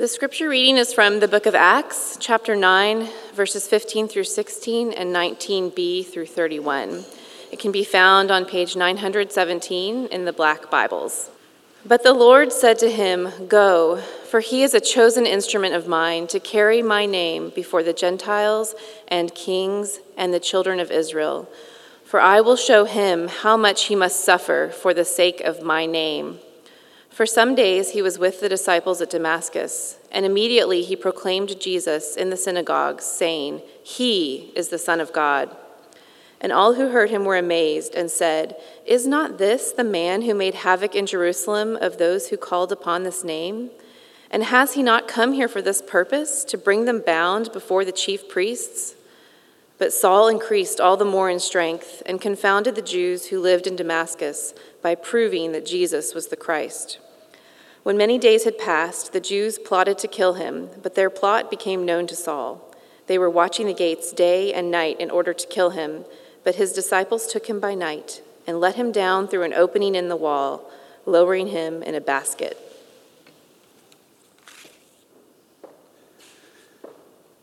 The scripture reading is from the book of Acts, chapter 9, verses 15 through 16 and 19b through 31. It can be found on page 917 in the Black Bibles. But the Lord said to him, Go, for he is a chosen instrument of mine to carry my name before the Gentiles and kings and the children of Israel. For I will show him how much he must suffer for the sake of my name. For some days he was with the disciples at Damascus, and immediately he proclaimed Jesus in the synagogues, saying, He is the Son of God. And all who heard him were amazed and said, Is not this the man who made havoc in Jerusalem of those who called upon this name? And has he not come here for this purpose, to bring them bound before the chief priests? But Saul increased all the more in strength and confounded the Jews who lived in Damascus by proving that Jesus was the Christ. When many days had passed, the Jews plotted to kill him, but their plot became known to Saul. They were watching the gates day and night in order to kill him, but his disciples took him by night and let him down through an opening in the wall, lowering him in a basket.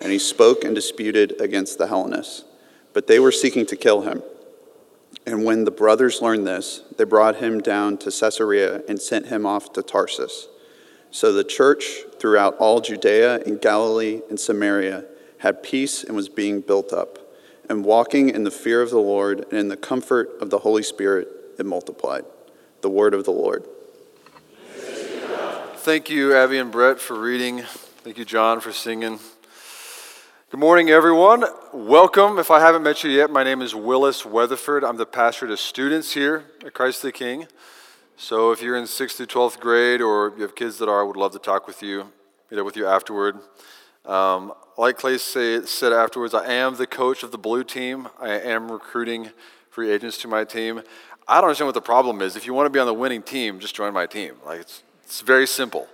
And he spoke and disputed against the Hellenists. But they were seeking to kill him. And when the brothers learned this, they brought him down to Caesarea and sent him off to Tarsus. So the church throughout all Judea and Galilee and Samaria had peace and was being built up. And walking in the fear of the Lord and in the comfort of the Holy Spirit, it multiplied. The word of the Lord. Thank you, Abby and Brett, for reading. Thank you, John, for singing. Good morning, everyone. Welcome. If I haven't met you yet, my name is Willis Weatherford. I'm the pastor to students here at Christ the King. So if you're in 6th through 12th grade or you have kids that are, I would love to talk with you, meet up with you afterward. Um, like Clay say, said afterwards, I am the coach of the blue team. I am recruiting free agents to my team. I don't understand what the problem is. If you want to be on the winning team, just join my team. Like it's, it's very simple.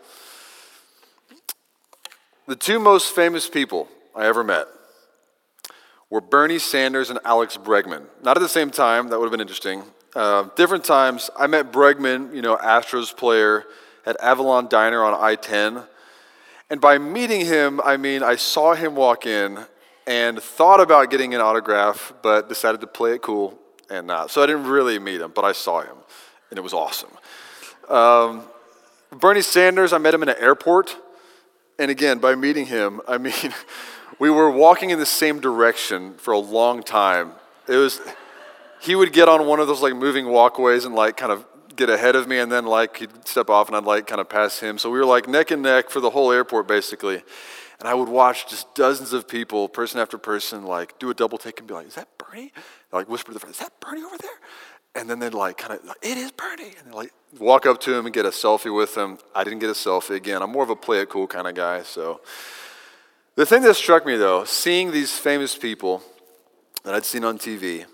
The two most famous people I ever met were Bernie Sanders and Alex Bregman. Not at the same time, that would have been interesting. Uh, different times. I met Bregman, you know, Astros player, at Avalon Diner on I 10. And by meeting him, I mean, I saw him walk in and thought about getting an autograph, but decided to play it cool and not. So I didn't really meet him, but I saw him, and it was awesome. Um, Bernie Sanders, I met him in an airport. And again, by meeting him, I mean, we were walking in the same direction for a long time. It was, he would get on one of those like moving walkways and like kind of get ahead of me, and then like he'd step off and I'd like kind of pass him. So we were like neck and neck for the whole airport basically. And I would watch just dozens of people, person after person, like do a double take and be like, "Is that Bernie?" Like whisper to the friend, "Is that Bernie over there?" And then they'd like kind of, like, "It is Bernie," and like walk up to him and get a selfie with him. I didn't get a selfie again. I'm more of a play it cool kind of guy, so. The thing that struck me, though, seeing these famous people that I'd seen on TV,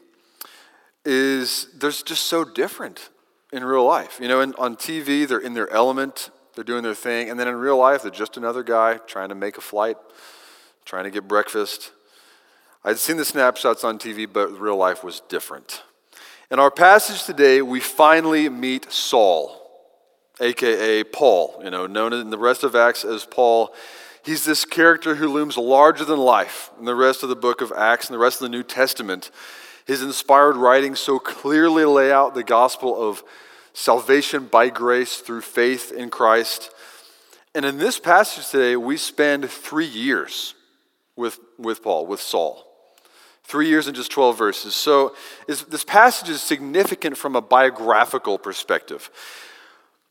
is they're just so different in real life. You know, in, on TV, they're in their element, they're doing their thing, and then in real life, they're just another guy trying to make a flight, trying to get breakfast. I'd seen the snapshots on TV, but real life was different. In our passage today, we finally meet Saul, aka Paul, you know, known in the rest of Acts as Paul. He's this character who looms larger than life in the rest of the book of Acts and the rest of the New Testament. His inspired writings so clearly lay out the gospel of salvation by grace through faith in Christ. And in this passage today, we spend three years with, with Paul, with Saul. Three years and just 12 verses. So this passage is significant from a biographical perspective.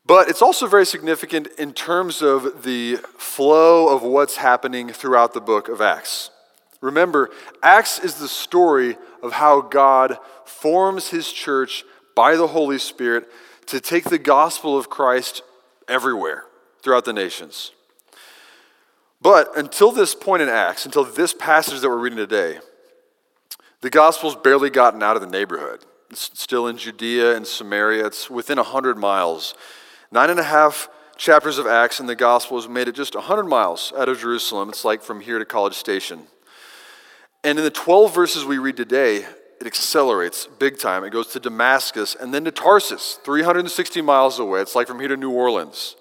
But it's also very significant in terms of the flow of what's happening throughout the book of Acts. Remember, Acts is the story of how God forms his church by the Holy Spirit to take the gospel of Christ everywhere throughout the nations. But until this point in Acts, until this passage that we're reading today, the gospel's barely gotten out of the neighborhood. It's still in Judea and Samaria. It's within 100 miles. Nine and a half chapters of Acts in the gospel has made it just 100 miles out of Jerusalem. It's like from here to College Station. And in the 12 verses we read today, it accelerates big time. It goes to Damascus and then to Tarsus, 360 miles away. It's like from here to New Orleans.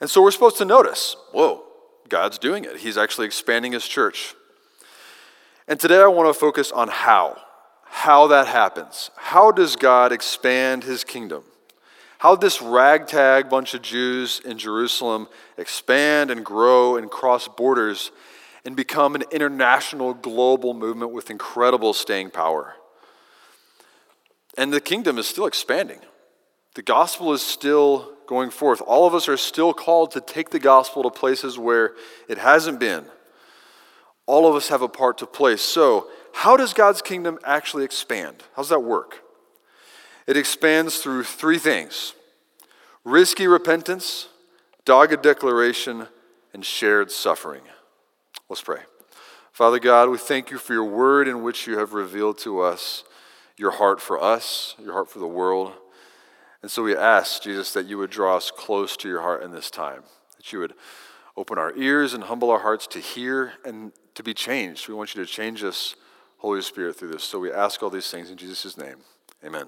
And so we're supposed to notice whoa, God's doing it. He's actually expanding his church. And today I want to focus on how. How that happens. How does God expand his kingdom? How this ragtag bunch of Jews in Jerusalem expand and grow and cross borders and become an international global movement with incredible staying power. And the kingdom is still expanding. The gospel is still going forth. All of us are still called to take the gospel to places where it hasn't been. All of us have a part to play. So, how does God's kingdom actually expand? How does that work? It expands through three things risky repentance, dogged declaration, and shared suffering. Let's pray. Father God, we thank you for your word in which you have revealed to us your heart for us, your heart for the world. And so we ask, Jesus, that you would draw us close to your heart in this time, that you would open our ears and humble our hearts to hear and to be changed. We want you to change us, Holy Spirit, through this. So we ask all these things in Jesus' name. Amen.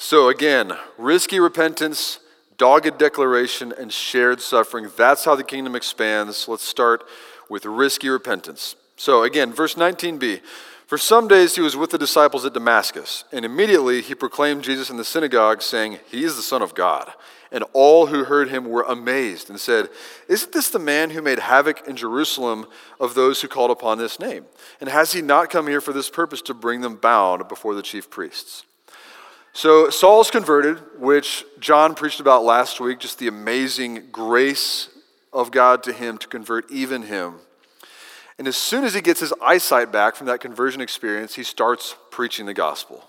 So again, risky repentance dogged declaration, and shared suffering. That's how the kingdom expands. Let's start with risky repentance. So, again, verse 19b. For some days he was with the disciples at Damascus, and immediately he proclaimed Jesus in the synagogue, saying, He is the Son of God. And all who heard him were amazed and said, Isn't this the man who made havoc in Jerusalem of those who called upon this name? And has he not come here for this purpose to bring them bound before the chief priests? So Saul's converted, which John preached about last week, just the amazing grace of God to him to convert even him. And as soon as he gets his eyesight back from that conversion experience, he starts preaching the gospel.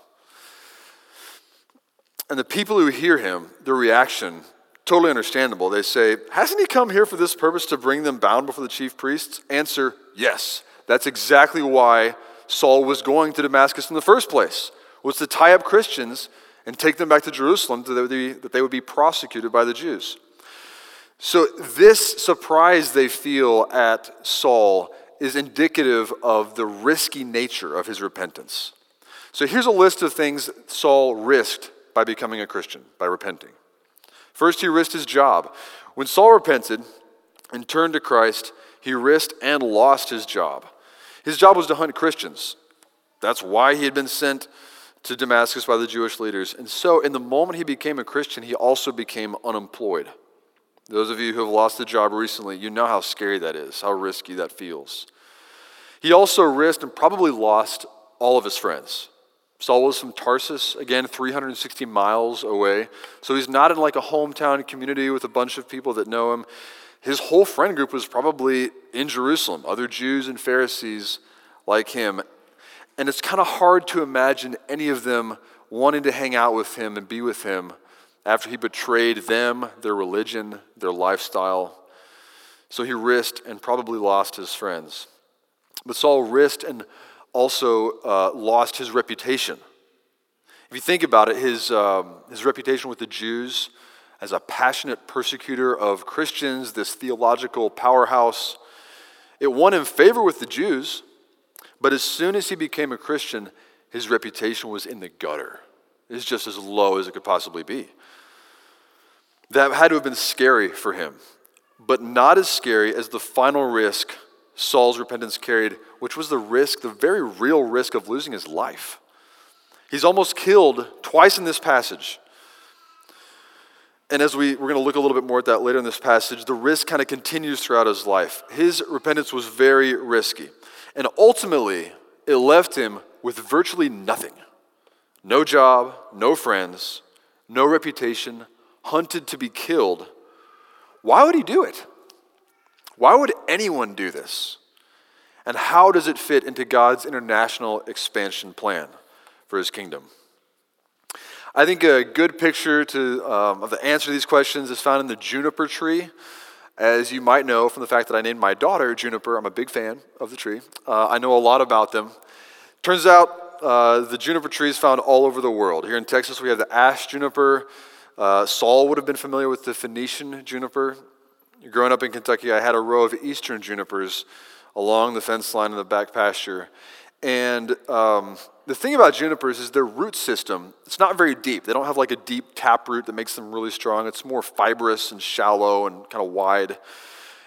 And the people who hear him, their reaction, totally understandable. They say, Hasn't he come here for this purpose to bring them bound before the chief priests? Answer, Yes. That's exactly why Saul was going to Damascus in the first place was to tie up Christians and take them back to Jerusalem that they, be, that they would be prosecuted by the Jews. So, this surprise they feel at Saul is indicative of the risky nature of his repentance. So, here's a list of things Saul risked by becoming a Christian, by repenting. First, he risked his job. When Saul repented and turned to Christ, he risked and lost his job. His job was to hunt Christians. That's why he had been sent to Damascus by the Jewish leaders. And so, in the moment he became a Christian, he also became unemployed. Those of you who have lost a job recently, you know how scary that is, how risky that feels. He also risked and probably lost all of his friends. Saul was from Tarsus, again, 360 miles away. So he's not in like a hometown community with a bunch of people that know him. His whole friend group was probably in Jerusalem, other Jews and Pharisees like him. And it's kind of hard to imagine any of them wanting to hang out with him and be with him after he betrayed them, their religion, their lifestyle. So he risked and probably lost his friends. But Saul risked and also uh, lost his reputation. If you think about it, his, um, his reputation with the Jews as a passionate persecutor of Christians, this theological powerhouse, it won him favor with the Jews. But as soon as he became a Christian, his reputation was in the gutter. It was just as low as it could possibly be. That had to have been scary for him, but not as scary as the final risk Saul's repentance carried, which was the risk, the very real risk of losing his life. He's almost killed twice in this passage. And as we, we're going to look a little bit more at that later in this passage, the risk kind of continues throughout his life. His repentance was very risky. And ultimately, it left him with virtually nothing no job, no friends, no reputation, hunted to be killed. Why would he do it? Why would anyone do this? And how does it fit into God's international expansion plan for his kingdom? I think a good picture to, um, of the answer to these questions is found in the juniper tree As you might know from the fact that I named my daughter Juniper, I'm a big fan of the tree. Uh, I know a lot about them. Turns out uh, the juniper tree is found all over the world. Here in Texas, we have the ash juniper. Uh, Saul would have been familiar with the Phoenician juniper. Growing up in Kentucky, I had a row of eastern junipers along the fence line in the back pasture. And um, the thing about junipers is their root system, it's not very deep. They don't have like a deep tap root that makes them really strong. It's more fibrous and shallow and kind of wide.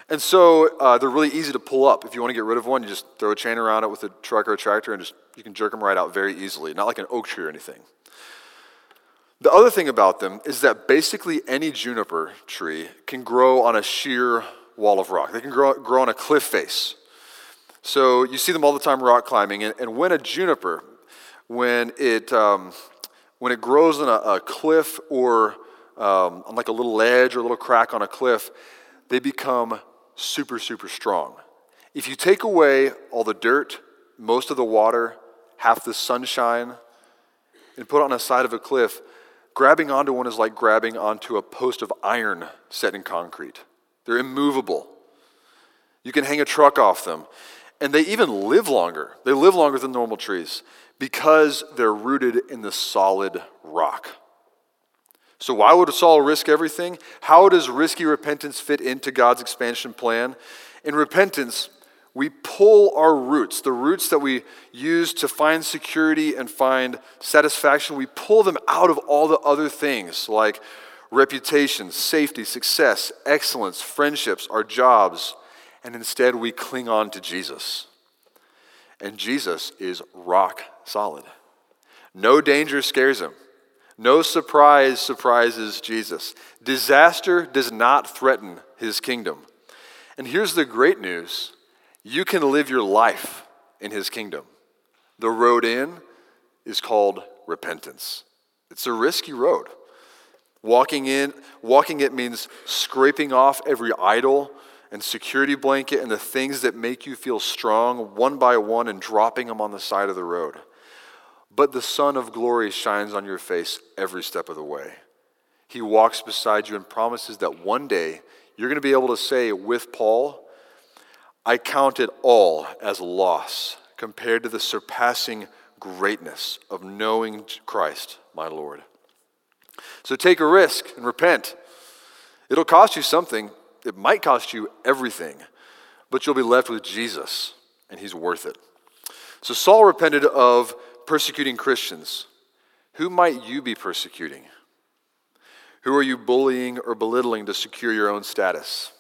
And so uh, they're really easy to pull up. If you want to get rid of one, you just throw a chain around it with a truck or a tractor and just you can jerk them right out very easily, not like an oak tree or anything. The other thing about them is that basically any juniper tree can grow on a sheer wall of rock. They can grow, grow on a cliff face. So you see them all the time rock climbing. And, and when a juniper, when it, um, when it grows on a, a cliff or um, on like a little ledge or a little crack on a cliff, they become super, super strong. If you take away all the dirt, most of the water, half the sunshine, and put it on the side of a cliff, grabbing onto one is like grabbing onto a post of iron set in concrete. They're immovable. You can hang a truck off them. And they even live longer. They live longer than normal trees because they're rooted in the solid rock. So, why would Saul risk everything? How does risky repentance fit into God's expansion plan? In repentance, we pull our roots, the roots that we use to find security and find satisfaction, we pull them out of all the other things like reputation, safety, success, excellence, friendships, our jobs, and instead we cling on to Jesus. And Jesus is rock solid. No danger scares him. No surprise surprises Jesus. Disaster does not threaten his kingdom. And here's the great news you can live your life in his kingdom. The road in is called repentance. It's a risky road. Walking in, walking it means scraping off every idol and security blanket and the things that make you feel strong one by one and dropping them on the side of the road. But the Sun of glory shines on your face every step of the way. He walks beside you and promises that one day you're going to be able to say with Paul, I count it all as loss compared to the surpassing greatness of knowing Christ, my Lord. So take a risk and repent. It'll cost you something, it might cost you everything, but you'll be left with Jesus, and he's worth it. So Saul repented of persecuting Christians. Who might you be persecuting? Who are you bullying or belittling to secure your own status?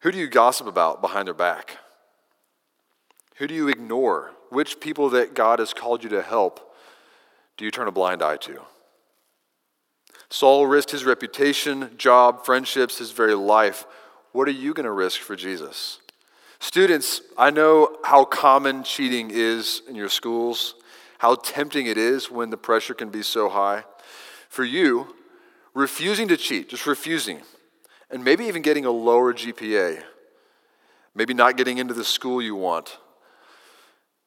Who do you gossip about behind their back? Who do you ignore? Which people that God has called you to help do you turn a blind eye to? Saul risked his reputation, job, friendships, his very life. What are you going to risk for Jesus? Students, I know how common cheating is in your schools, how tempting it is when the pressure can be so high. For you, refusing to cheat, just refusing, and maybe even getting a lower GPA, maybe not getting into the school you want,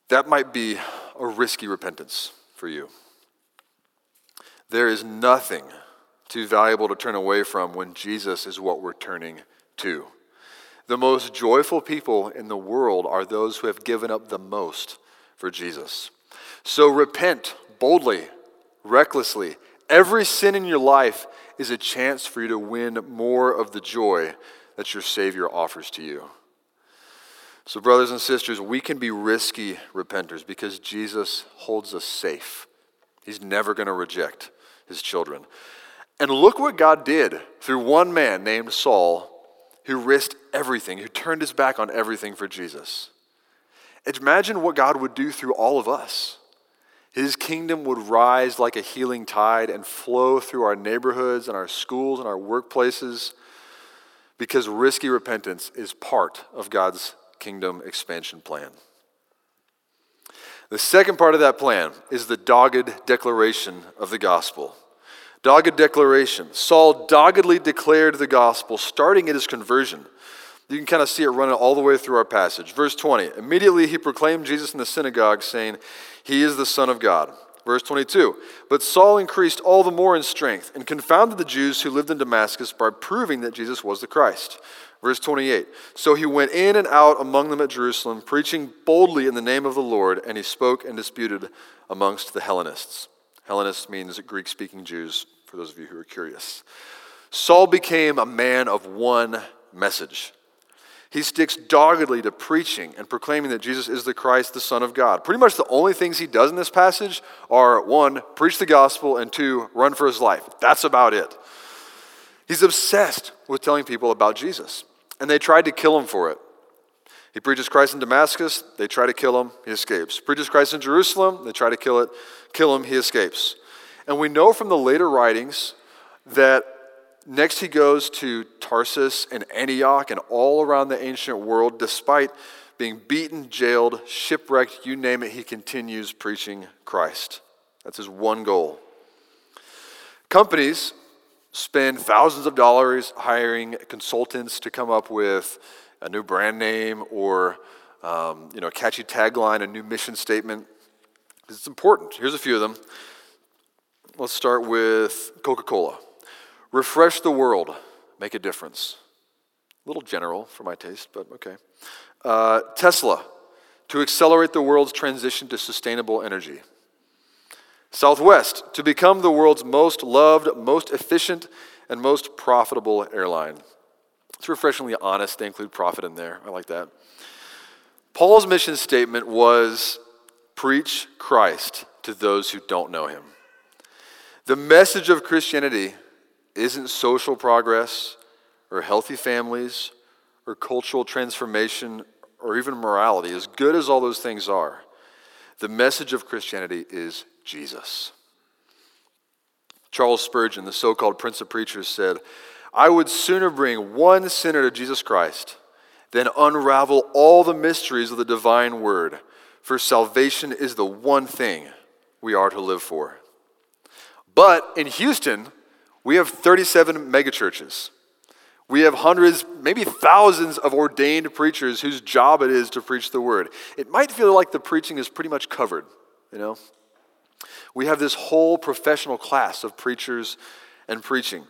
that might be a risky repentance for you. There is nothing too valuable to turn away from when Jesus is what we're turning to. The most joyful people in the world are those who have given up the most for Jesus. So repent boldly, recklessly. Every sin in your life is a chance for you to win more of the joy that your Savior offers to you. So, brothers and sisters, we can be risky repenters because Jesus holds us safe. He's never going to reject his children. And look what God did through one man named Saul who risked everything, who turned his back on everything for Jesus. Imagine what God would do through all of us. His kingdom would rise like a healing tide and flow through our neighborhoods and our schools and our workplaces because risky repentance is part of God's kingdom expansion plan. The second part of that plan is the dogged declaration of the gospel. Dogged declaration. Saul doggedly declared the gospel, starting at his conversion. You can kind of see it running all the way through our passage. Verse 20 Immediately he proclaimed Jesus in the synagogue, saying, He is the Son of God. Verse 22 But Saul increased all the more in strength and confounded the Jews who lived in Damascus by proving that Jesus was the Christ. Verse 28 So he went in and out among them at Jerusalem, preaching boldly in the name of the Lord, and he spoke and disputed amongst the Hellenists. Hellenists means Greek speaking Jews, for those of you who are curious. Saul became a man of one message. He sticks doggedly to preaching and proclaiming that Jesus is the Christ, the Son of God. Pretty much the only things he does in this passage are one, preach the gospel, and two, run for his life. That's about it. He's obsessed with telling people about Jesus, and they tried to kill him for it. He preaches Christ in Damascus, they try to kill him, he escapes. Preaches Christ in Jerusalem, they try to kill it, kill him, he escapes. And we know from the later writings that Next, he goes to Tarsus and Antioch and all around the ancient world. Despite being beaten, jailed, shipwrecked, you name it, he continues preaching Christ. That's his one goal. Companies spend thousands of dollars hiring consultants to come up with a new brand name or um, you know, a catchy tagline, a new mission statement. It's important. Here's a few of them. Let's start with Coca Cola. Refresh the world, make a difference. A little general for my taste, but okay. Uh, Tesla, to accelerate the world's transition to sustainable energy. Southwest, to become the world's most loved, most efficient, and most profitable airline. It's refreshingly honest. They include profit in there. I like that. Paul's mission statement was preach Christ to those who don't know him. The message of Christianity isn't social progress or healthy families or cultural transformation or even morality, as good as all those things are, the message of Christianity is Jesus. Charles Spurgeon, the so called Prince of Preachers, said, I would sooner bring one sinner to Jesus Christ than unravel all the mysteries of the divine word, for salvation is the one thing we are to live for. But in Houston, we have 37 megachurches. We have hundreds, maybe thousands of ordained preachers whose job it is to preach the word. It might feel like the preaching is pretty much covered, you know? We have this whole professional class of preachers and preaching.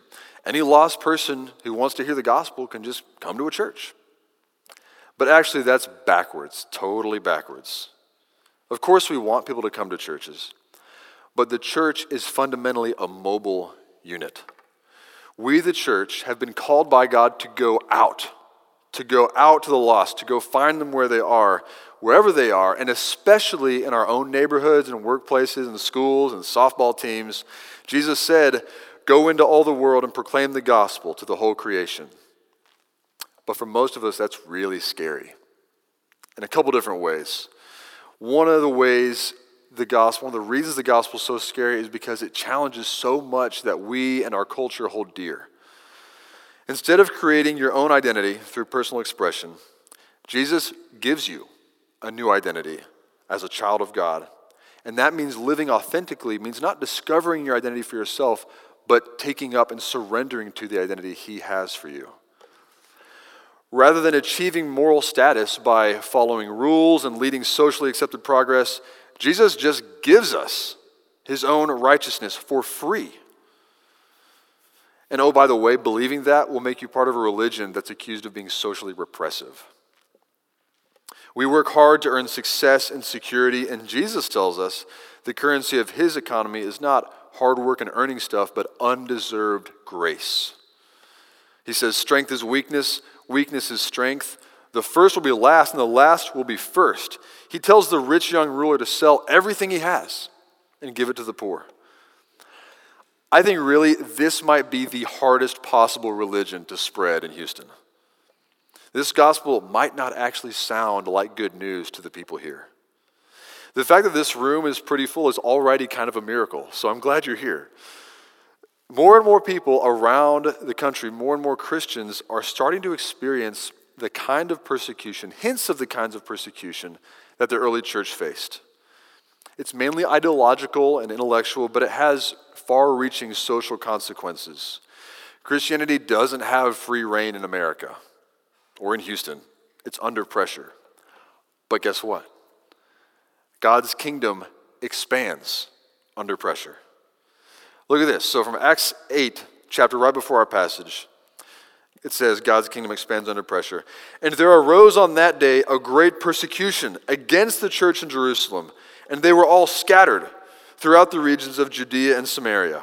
Any lost person who wants to hear the gospel can just come to a church. But actually, that's backwards, totally backwards. Of course, we want people to come to churches, but the church is fundamentally a mobile unit. We, the church, have been called by God to go out, to go out to the lost, to go find them where they are, wherever they are, and especially in our own neighborhoods and workplaces and schools and softball teams. Jesus said, Go into all the world and proclaim the gospel to the whole creation. But for most of us, that's really scary in a couple different ways. One of the ways the gospel, one of the reasons the gospel is so scary is because it challenges so much that we and our culture hold dear. Instead of creating your own identity through personal expression, Jesus gives you a new identity as a child of God. And that means living authentically, means not discovering your identity for yourself, but taking up and surrendering to the identity He has for you. Rather than achieving moral status by following rules and leading socially accepted progress, Jesus just gives us his own righteousness for free. And oh, by the way, believing that will make you part of a religion that's accused of being socially repressive. We work hard to earn success and security, and Jesus tells us the currency of his economy is not hard work and earning stuff, but undeserved grace. He says, Strength is weakness, weakness is strength. The first will be last, and the last will be first. He tells the rich young ruler to sell everything he has and give it to the poor. I think really this might be the hardest possible religion to spread in Houston. This gospel might not actually sound like good news to the people here. The fact that this room is pretty full is already kind of a miracle, so I'm glad you're here. More and more people around the country, more and more Christians, are starting to experience the kind of persecution, hints of the kinds of persecution that the early church faced. It's mainly ideological and intellectual, but it has far reaching social consequences. Christianity doesn't have free reign in America or in Houston, it's under pressure. But guess what? God's kingdom expands under pressure. Look at this. So from Acts 8, chapter right before our passage, it says God's kingdom expands under pressure. And there arose on that day a great persecution against the church in Jerusalem, and they were all scattered throughout the regions of Judea and Samaria.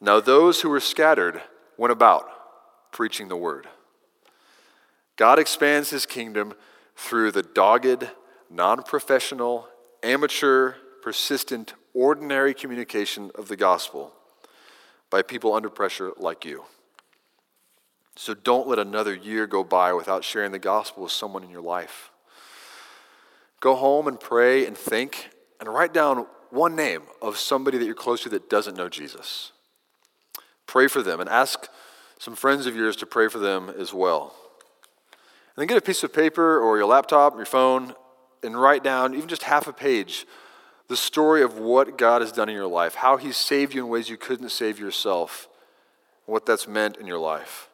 Now those who were scattered went about preaching the word. God expands his kingdom through the dogged, non professional, amateur, persistent, ordinary communication of the gospel by people under pressure like you. So don't let another year go by without sharing the gospel with someone in your life. Go home and pray and think and write down one name of somebody that you're close to that doesn't know Jesus. Pray for them and ask some friends of yours to pray for them as well. And then get a piece of paper or your laptop, your phone, and write down even just half a page the story of what God has done in your life, how He's saved you in ways you couldn't save yourself, what that's meant in your life.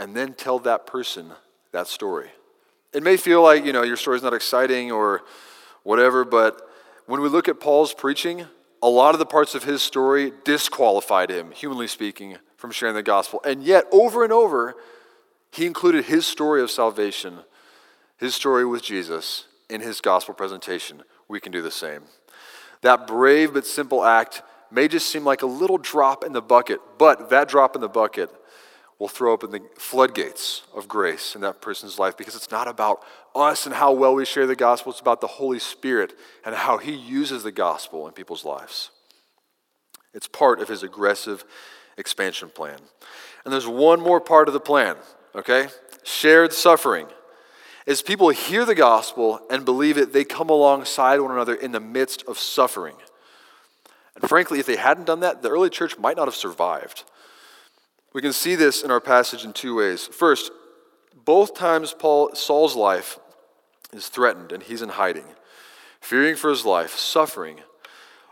And then tell that person that story. It may feel like, you know, your story's not exciting or whatever, but when we look at Paul's preaching, a lot of the parts of his story disqualified him, humanly speaking, from sharing the gospel. And yet, over and over, he included his story of salvation, his story with Jesus, in his gospel presentation. We can do the same. That brave but simple act may just seem like a little drop in the bucket, but that drop in the bucket will throw open the floodgates of grace in that person's life because it's not about us and how well we share the gospel, it's about the Holy Spirit and how He uses the gospel in people's lives. It's part of His aggressive expansion plan. And there's one more part of the plan, okay? Shared suffering. As people hear the gospel and believe it, they come alongside one another in the midst of suffering. And frankly, if they hadn't done that, the early church might not have survived. We can see this in our passage in two ways. First, both times Paul Saul's life is threatened and he's in hiding, fearing for his life, suffering.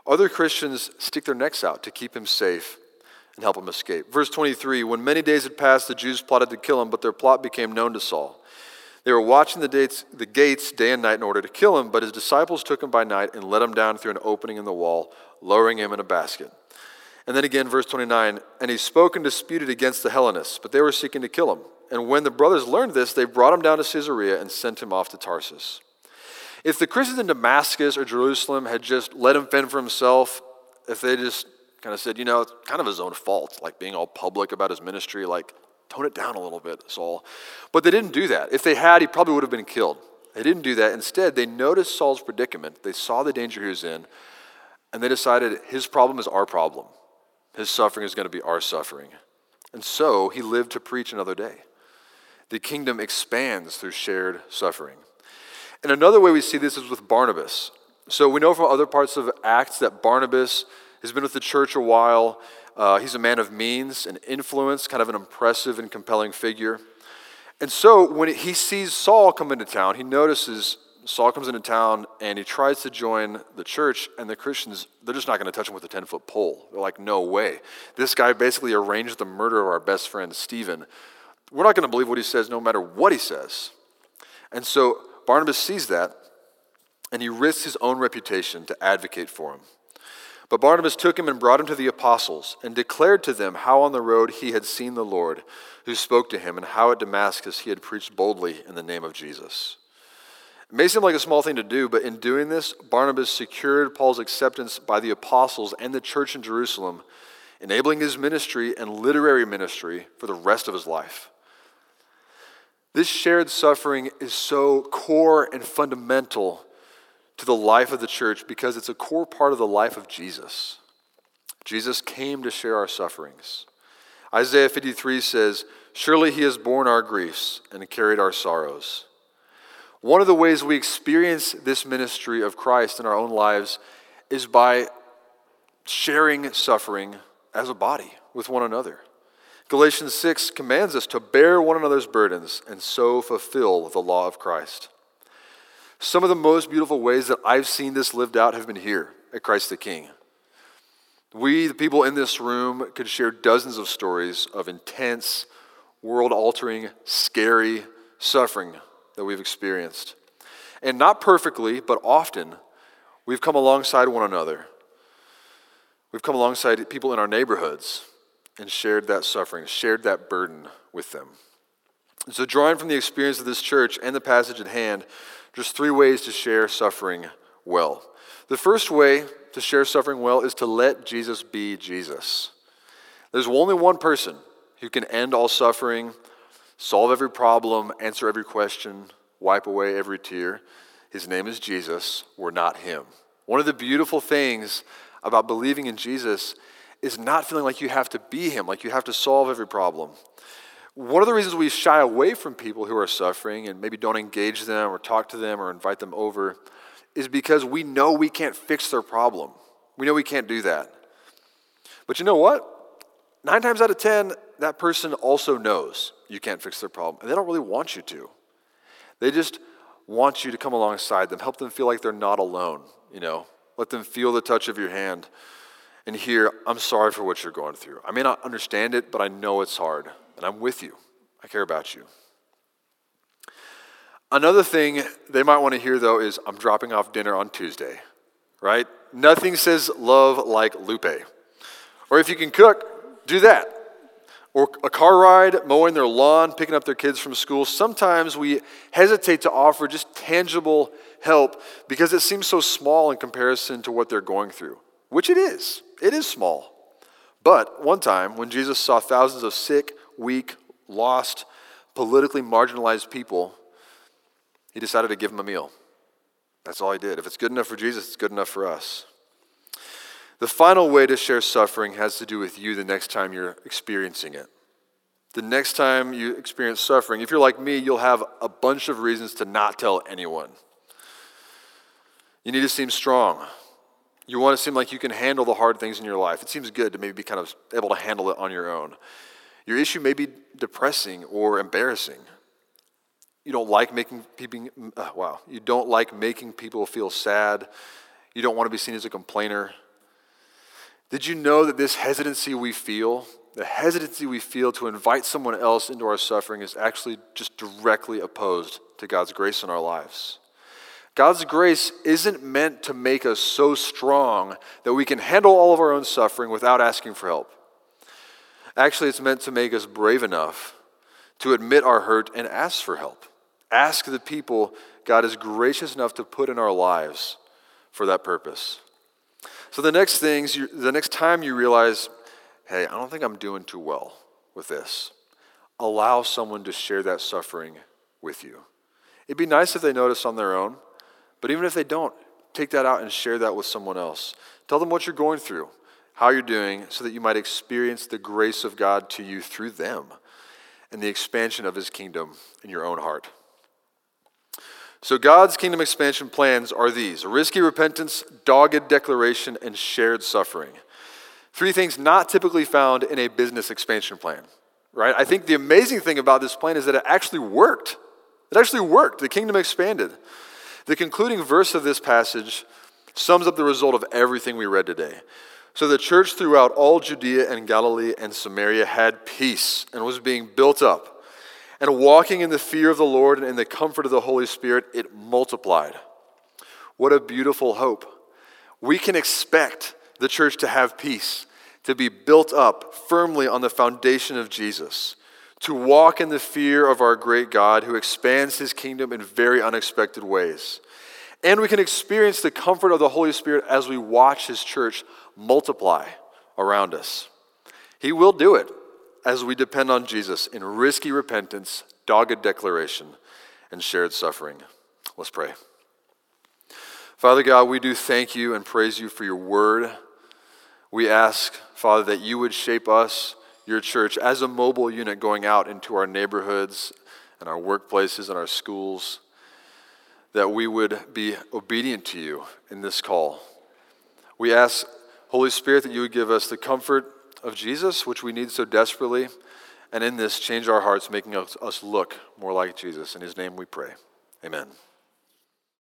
Other Christians stick their necks out to keep him safe and help him escape. Verse 23 When many days had passed, the Jews plotted to kill him, but their plot became known to Saul. They were watching the, dates, the gates day and night in order to kill him, but his disciples took him by night and let him down through an opening in the wall, lowering him in a basket. And then again, verse 29 And he spoke and disputed against the Hellenists, but they were seeking to kill him. And when the brothers learned this, they brought him down to Caesarea and sent him off to Tarsus. If the Christians in Damascus or Jerusalem had just let him fend for himself, if they just kind of said, you know, it's kind of his own fault, like being all public about his ministry, like tone it down a little bit, Saul. But they didn't do that. If they had, he probably would have been killed. They didn't do that. Instead, they noticed Saul's predicament. They saw the danger he was in, and they decided his problem is our problem. His suffering is going to be our suffering. And so he lived to preach another day. The kingdom expands through shared suffering. And another way we see this is with Barnabas. So we know from other parts of Acts that Barnabas has been with the church a while. Uh, he's a man of means and influence, kind of an impressive and compelling figure. And so when he sees Saul come into town, he notices Saul comes into town and he tries to join the church, and the Christians, they're just not going to touch him with a 10 foot pole. They're like, no way. This guy basically arranged the murder of our best friend, Stephen. We're not going to believe what he says no matter what he says. And so Barnabas sees that, and he risks his own reputation to advocate for him. But Barnabas took him and brought him to the apostles and declared to them how on the road he had seen the Lord, who spoke to him, and how at Damascus he had preached boldly in the name of Jesus. It may seem like a small thing to do, but in doing this, Barnabas secured Paul's acceptance by the apostles and the church in Jerusalem, enabling his ministry and literary ministry for the rest of his life. This shared suffering is so core and fundamental to the life of the church because it's a core part of the life of Jesus. Jesus came to share our sufferings. Isaiah 53 says, Surely he has borne our griefs and carried our sorrows. One of the ways we experience this ministry of Christ in our own lives is by sharing suffering as a body with one another. Galatians 6 commands us to bear one another's burdens and so fulfill the law of Christ. Some of the most beautiful ways that I've seen this lived out have been here at Christ the King. We, the people in this room, could share dozens of stories of intense, world altering, scary suffering that we've experienced. And not perfectly, but often, we've come alongside one another. We've come alongside people in our neighborhoods and shared that suffering, shared that burden with them. So, drawing from the experience of this church and the passage at hand, there's three ways to share suffering well. The first way to share suffering well is to let Jesus be Jesus. There's only one person who can end all suffering, solve every problem, answer every question, wipe away every tear. His name is Jesus. We're not him. One of the beautiful things about believing in Jesus is not feeling like you have to be him, like you have to solve every problem. One of the reasons we shy away from people who are suffering and maybe don't engage them or talk to them or invite them over is because we know we can't fix their problem. We know we can't do that. But you know what? Nine times out of ten, that person also knows you can't fix their problem, and they don't really want you to. They just want you to come alongside them, help them feel like they're not alone, you know, let them feel the touch of your hand and hear, I'm sorry for what you're going through. I may not understand it, but I know it's hard, and I'm with you. I care about you. Another thing they might want to hear, though, is I'm dropping off dinner on Tuesday, right? Nothing says love like Lupe. Or if you can cook, do that. Or a car ride, mowing their lawn, picking up their kids from school. Sometimes we hesitate to offer just tangible help because it seems so small in comparison to what they're going through, which it is. It is small. But one time, when Jesus saw thousands of sick, weak, lost, politically marginalized people, he decided to give them a meal. That's all he did. If it's good enough for Jesus, it's good enough for us. The final way to share suffering has to do with you the next time you're experiencing it. The next time you experience suffering, if you're like me, you'll have a bunch of reasons to not tell anyone. You need to seem strong. You want to seem like you can handle the hard things in your life. It seems good to maybe be kind of able to handle it on your own. Your issue may be depressing or embarrassing. You don't like making people, uh, wow, you don't like making people feel sad. You don't want to be seen as a complainer. Did you know that this hesitancy we feel, the hesitancy we feel to invite someone else into our suffering, is actually just directly opposed to God's grace in our lives? God's grace isn't meant to make us so strong that we can handle all of our own suffering without asking for help. Actually, it's meant to make us brave enough to admit our hurt and ask for help. Ask the people God is gracious enough to put in our lives for that purpose. So the next things, you, the next time you realize, hey, I don't think I'm doing too well with this, allow someone to share that suffering with you. It'd be nice if they notice on their own, but even if they don't, take that out and share that with someone else. Tell them what you're going through, how you're doing, so that you might experience the grace of God to you through them and the expansion of his kingdom in your own heart. So, God's kingdom expansion plans are these risky repentance, dogged declaration, and shared suffering. Three things not typically found in a business expansion plan, right? I think the amazing thing about this plan is that it actually worked. It actually worked. The kingdom expanded. The concluding verse of this passage sums up the result of everything we read today. So, the church throughout all Judea and Galilee and Samaria had peace and was being built up and walking in the fear of the Lord and in the comfort of the Holy Spirit, it multiplied. What a beautiful hope. We can expect the church to have peace, to be built up firmly on the foundation of Jesus, to walk in the fear of our great God who expands his kingdom in very unexpected ways. And we can experience the comfort of the Holy Spirit as we watch his church multiply around us. He will do it as we depend on Jesus in risky repentance, dogged declaration, and shared suffering. Let's pray. Father God, we do thank you and praise you for your word. We ask, Father, that you would shape us, your church, as a mobile unit going out into our neighborhoods and our workplaces and our schools, that we would be obedient to you in this call. We ask, Holy Spirit, that you would give us the comfort of Jesus, which we need so desperately. And in this, change our hearts, making us, us look more like Jesus. In his name we pray. Amen.